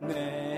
내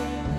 you.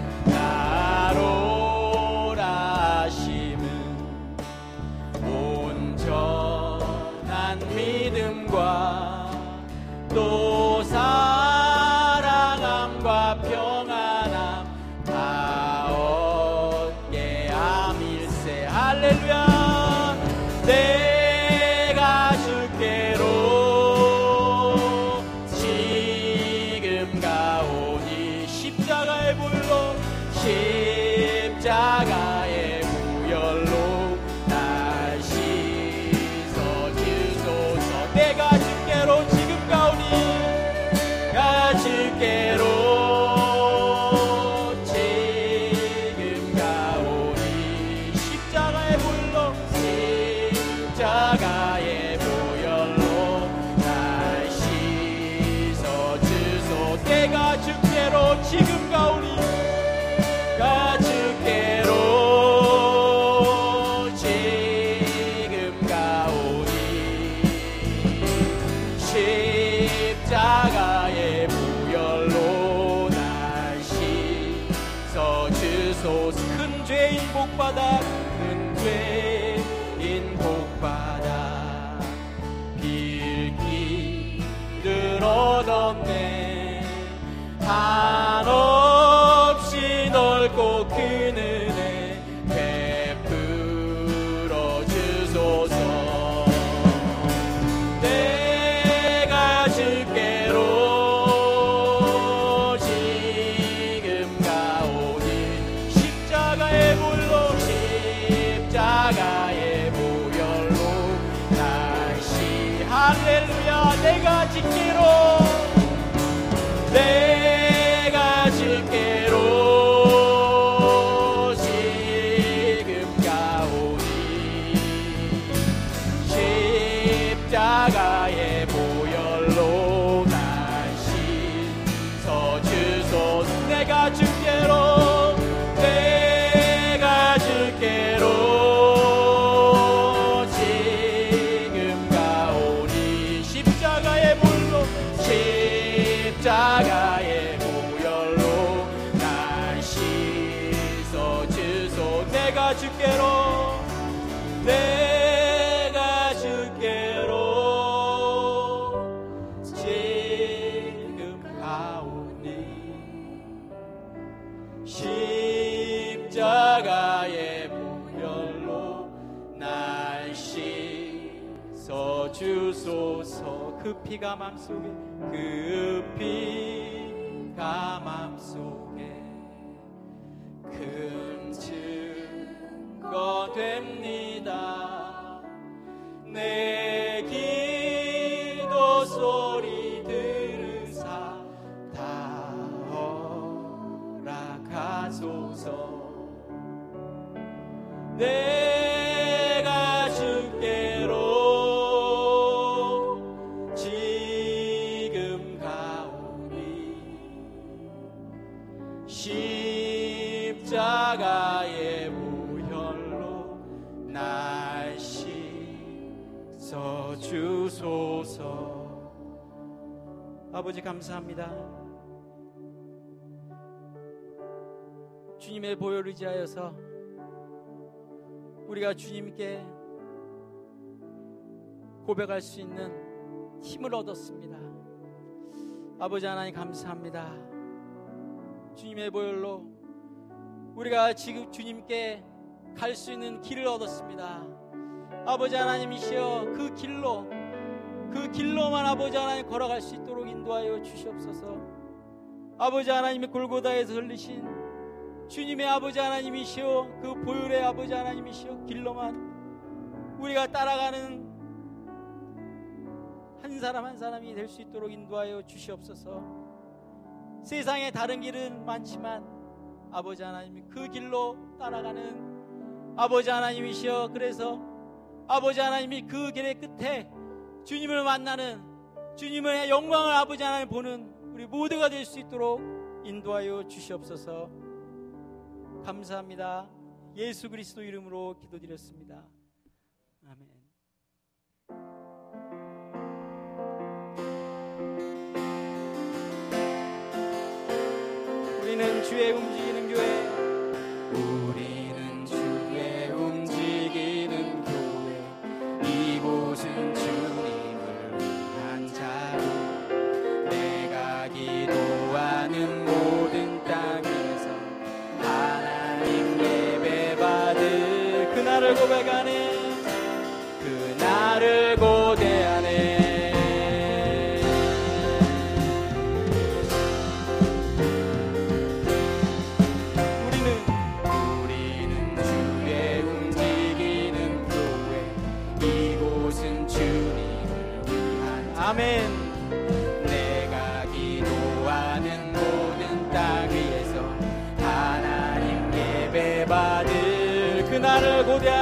십자가의 보혈로 날 씻어 주소. 내가 줄게로 내가 주께로 지금 가오니. 십자가의 보혈로 날 씻어 주소서. 그 피가 맘속에 그 피가 맘속에 큰 증거 됩니다. 내 기도 소리 들으사 다 허락하소서. 내 아버지 감사합니다. 주님의 보혈을 의지하여서 우리가 주님께 고백할 수 있는 힘을 얻었습니다. 아버지 하나님 감사합니다. 주님의 보혈로 우리가 지금 주님께 갈 수 있는 길을 얻었습니다. 아버지 하나님이시여 그 길로 그 길로만 아버지 하나님 걸어갈 수 있도록 인도하여 주시옵소서. 아버지 하나님의 골고다에서 흘리신 주님의 아버지 하나님이시여 그 보혈의 아버지 하나님이시여 길로만 우리가 따라가는 한 사람 한 사람이 될 수 있도록 인도하여 주시옵소서. 세상에 다른 길은 많지만 아버지 하나님이 그 길로 따라가는 아버지 하나님이시여 그래서 아버지 하나님이 그 길의 끝에 주님을 만나는 주님의 영광을 아버지 하나님 보는 우리 모두가 될 수 있도록 인도하여 주시옵소서. 감사합니다. 예수 그리스도 이름으로 기도드렸습니다. 아멘. 우리는 주의 움직이는 교회 그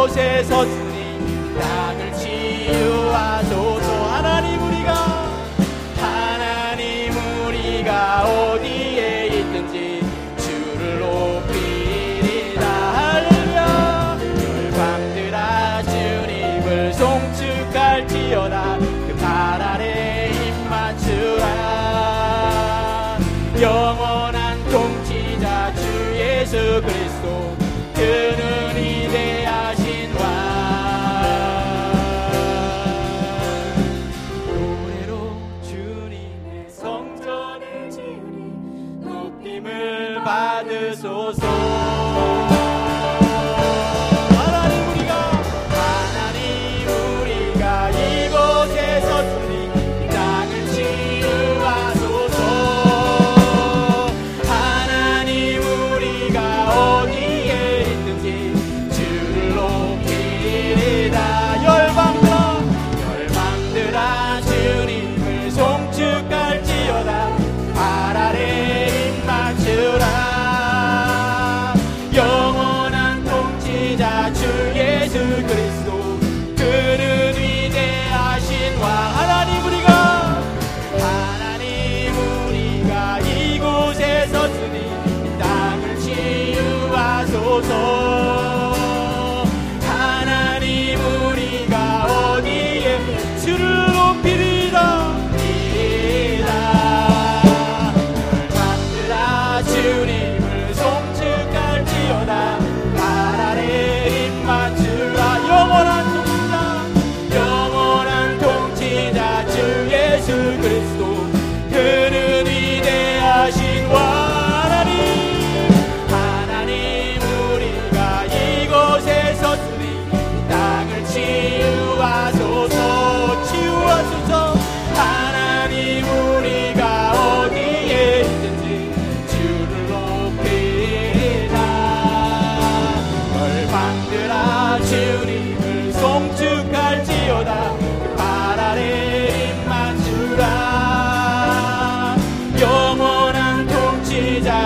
곳에서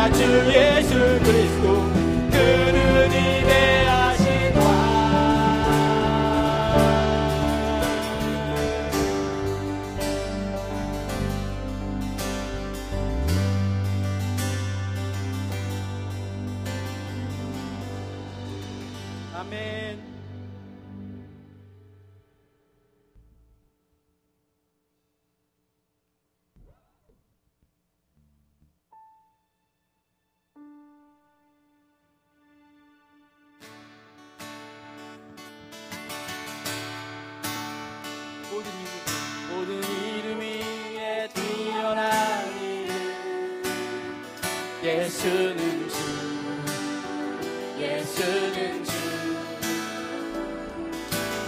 I do. 모든 주.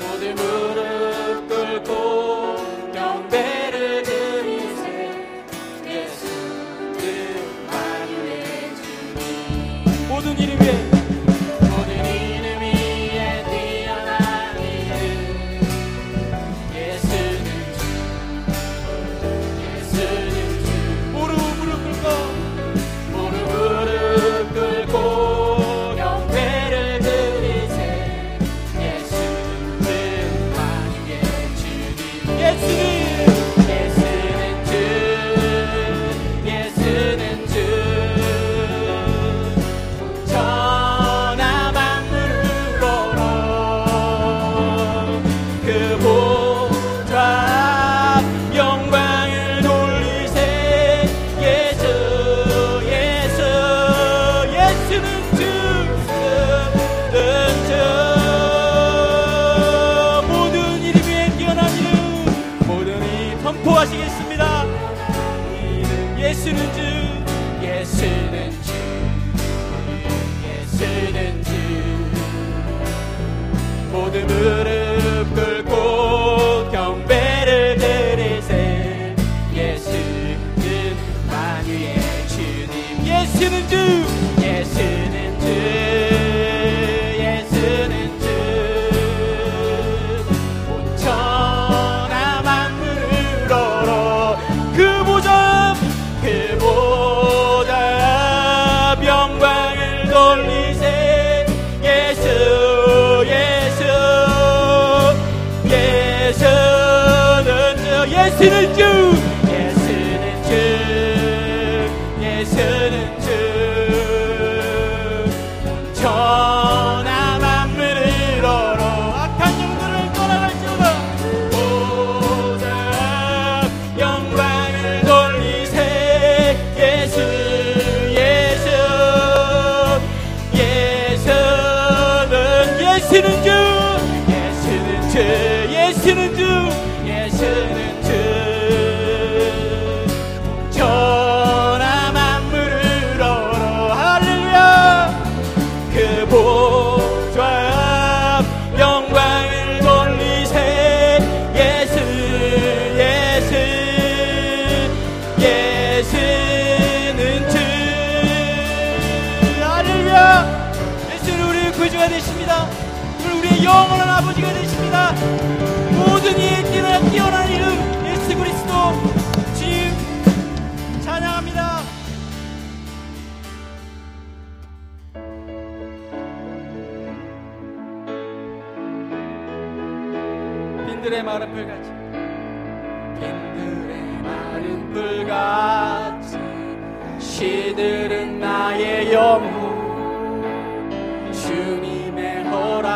모든 주 예수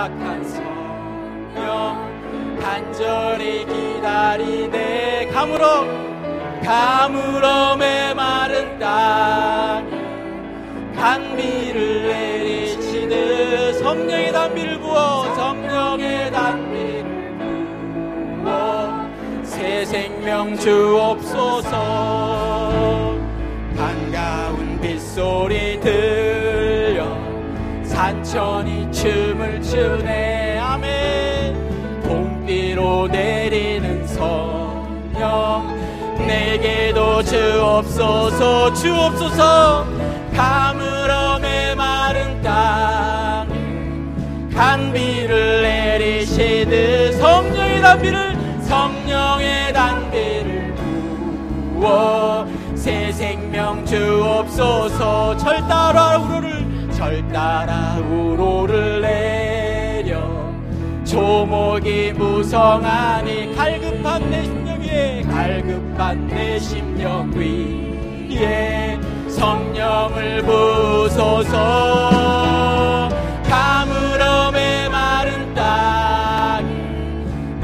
허락한 성령 간절히 기다리네 가물어 가물어 메마른 땅에 단비를 내리시듯 성령의 단비를 부어 성령의 단비를 부어 새 생명 주옵소서. 반가운 빗소리 들려 산천이 춤을 추네. 아멘. 봄비로 내리는 성령. 내게도 주옵소서 주옵소서 가물어 메마른 땅에 단비를 내리시듯 성령의 단비를 성령의 단비를 부어 새 생명 주옵소서 철 따라 우르를 절 따라 우로를 내려. 조목이 무성하니 갈급한 내 심령 위에 갈급한 내 심령 위에 성령을 부소서. 가물어 메마른 땅에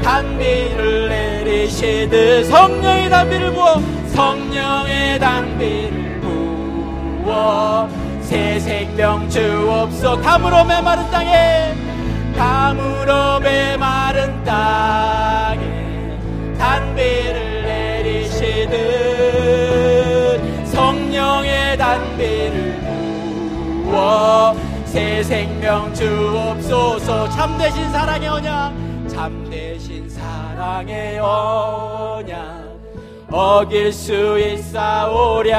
단비를 내리시듯 성령의 단비를 부어 성령의 단비를 부어 새 생명 주옵소 가물어 메마른 땅에 가물어 메마른 땅에 단비를 내리시듯 성령의 단비를 부어 새 생명 주옵소서 참되신 사랑의 언약 참되신 사랑의 언약 어길 수 있사오랴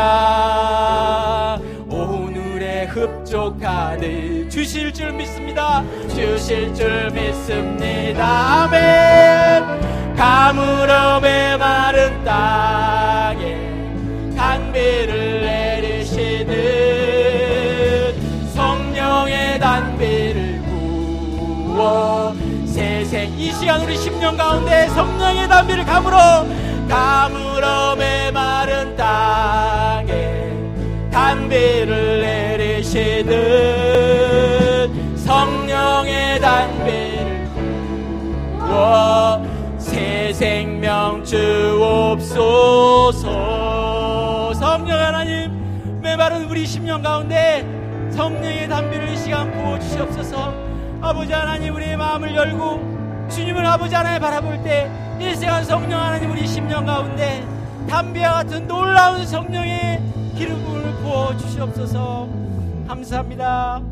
흡족하듯 주실 줄 믿습니다. 주실 줄 믿습니다. 아멘. 가물어 메마른 땅에 단비를 내리시듯 성령의 단비를 부어 새생 이 시간 우리 10년 가운데 성령의 단비를 가물어 가물어 메마른 땅에 단비를 내 리시듯 성령의 단비를 부어 새 생명 주옵소서. 성령 하나님 메마른 우리 10년 가운데 성령의 단비를 이 시간 부어 주시옵소서. 아버지 하나님 우리의 마음을 열고 주님을 아버지 하나님 바라볼 때 일생한 성령 하나님 우리 10년 가운데 담비와 같은 놀라운 성령의 기름을 부어 주시옵소서 감사합니다.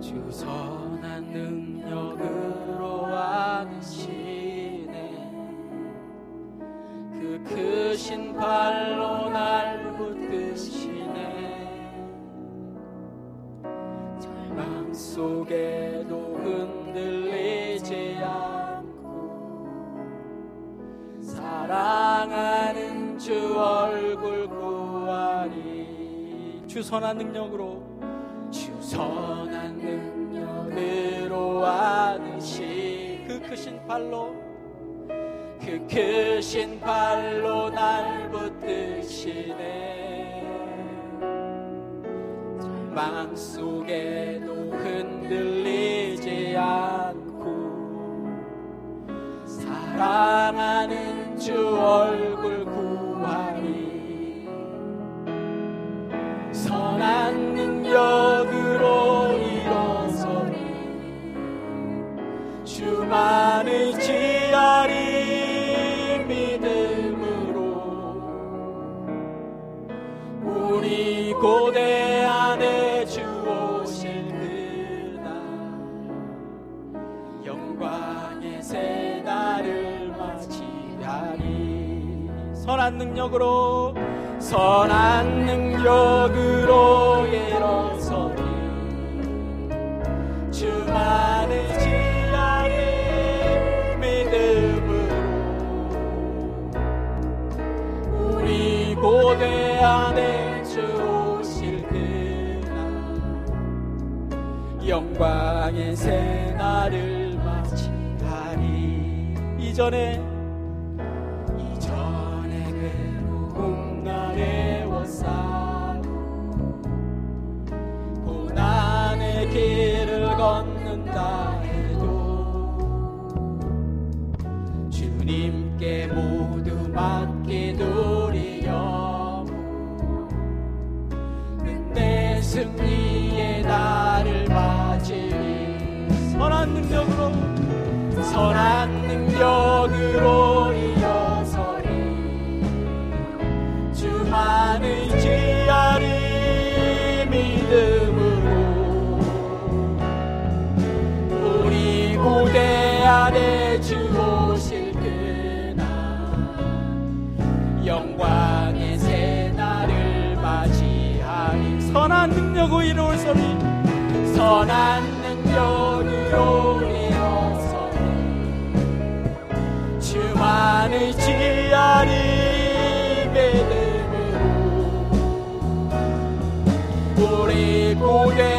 주 선한 능력으로 와으시네 그 크신 발로 날 붙드시 주 선한 능력으로. 주 선한 능력으로 하듯이 그 크신 팔로. 그 크신 발로 날 붙드시네. 절망 속에도 흔들리지 않고 사랑하는 주 얼굴 영광의 새 날을 맞이하리. 이전에 이전에 고대 안에 주 오실 그날 영광의 새 날을 맞이하리. 선한 능력으로 이루올 소리. 선한 능력으로 일어서리 주만을 지하리 믿음으로. 우리 고대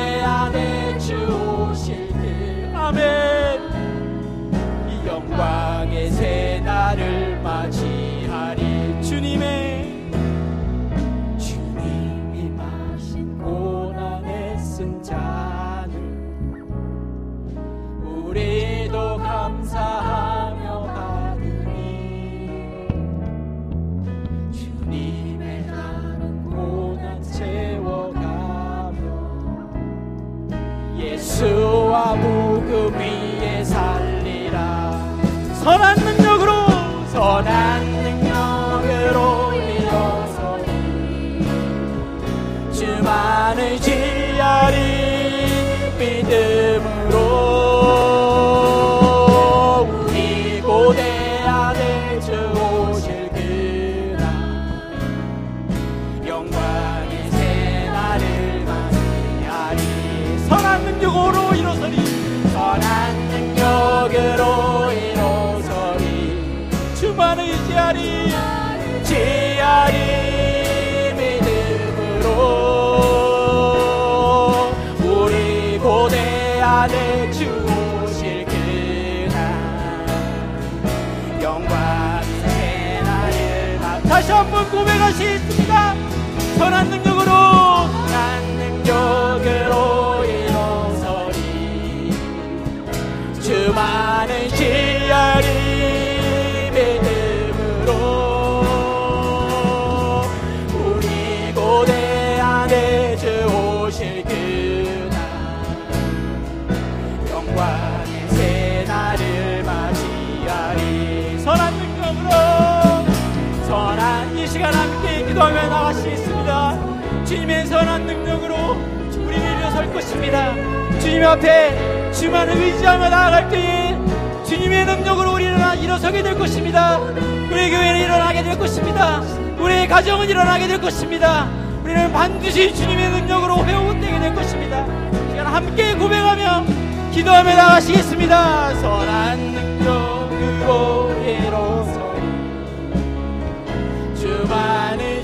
한번 고백하시겠습니다. 선한 능력 선한 능력으로 우리를 일어설 것입니다. 주님 앞에 주만을 의지하며 나아갈 때에 주님의 능력으로 우리는 일어서게 될 것입니다. 우리 교회는 일어나게 될 것입니다. 우리의 가정은 일어나게 될 것입니다. 우리는 반드시 주님의 능력으로 회복되게 될 것입니다. 함께 고백하며 기도하며 나가시겠습니다. 선한 능력으로 일어서 주만을